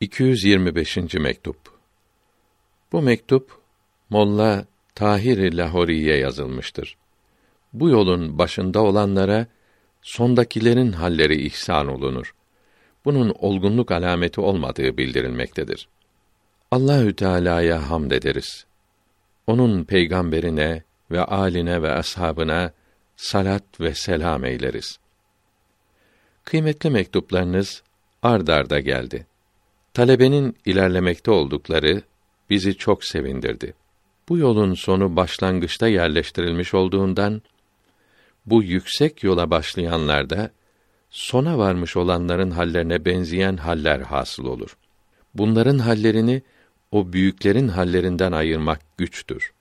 225. mektup. Bu mektup Molla Tahir Lahori'ye yazılmıştır. Bu yolun başında olanlara sondakilerin halleri ihsan olunur. Bunun olgunluk alameti olmadığı bildirilmektedir. Allahü Teala'ya hamd ederiz. Onun peygamberine ve aline ve ashabına salat ve selam eyleriz. Kıymetli mektuplarınız ard arda geldi. Talebenin ilerlemekte oldukları bizi çok sevindirdi. Bu yolun sonu başlangıçta yerleştirilmiş olduğundan bu yüksek yola başlayanlarda sona varmış olanların hallerine benzeyen haller hasıl olur. Bunların hallerini o büyüklerin hallerinden ayırmak güçtür.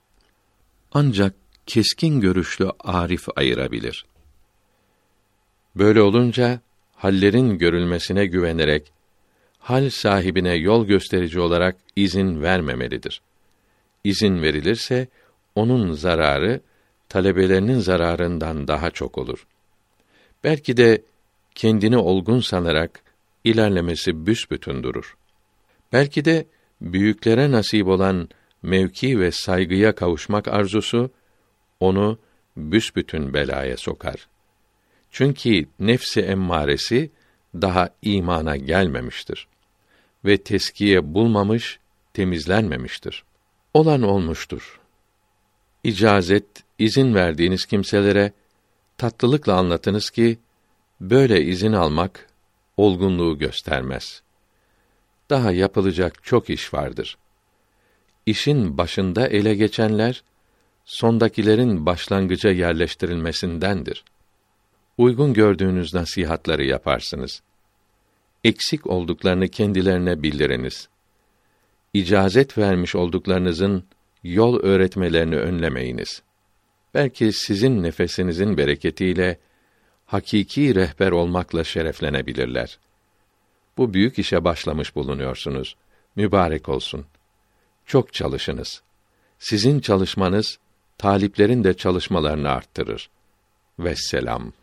Ancak keskin görüşlü arif ayırabilir. Böyle olunca hallerin görülmesine güvenerek hal sahibine yol gösterici olarak izin vermemelidir. İzin verilirse onun zararı talebelerinin zararından daha çok olur. Belki de kendini olgun sanarak ilerlemesi büsbütün durur. Belki de büyüklere nasip olan mevki ve saygıya kavuşmak arzusu onu büsbütün belaya sokar. Çünkü nefsi emmaresi daha imana gelmemiştir ve teskiye bulmamış, temizlenmemiştir. Olan olmuştur. İcazet, izin verdiğiniz kimselere tatlılıkla anlatınız ki böyle izin almak olgunluğu göstermez. Daha yapılacak çok iş vardır. İşin başında ele geçenler sondakilerin başlangıca yerleştirilmesindendir. Uygun gördüğünüz nasihatları yaparsınız eksik olduklarını kendilerine bildiriniz. İcazet vermiş olduklarınızın yol öğretmelerini önlemeyiniz. Belki sizin nefesinizin bereketiyle hakiki rehber olmakla şereflenebilirler. Bu büyük işe başlamış bulunuyorsunuz. Mübarek olsun. Çok çalışınız. Sizin çalışmanız taliplerin de çalışmalarını arttırır. Vesselam.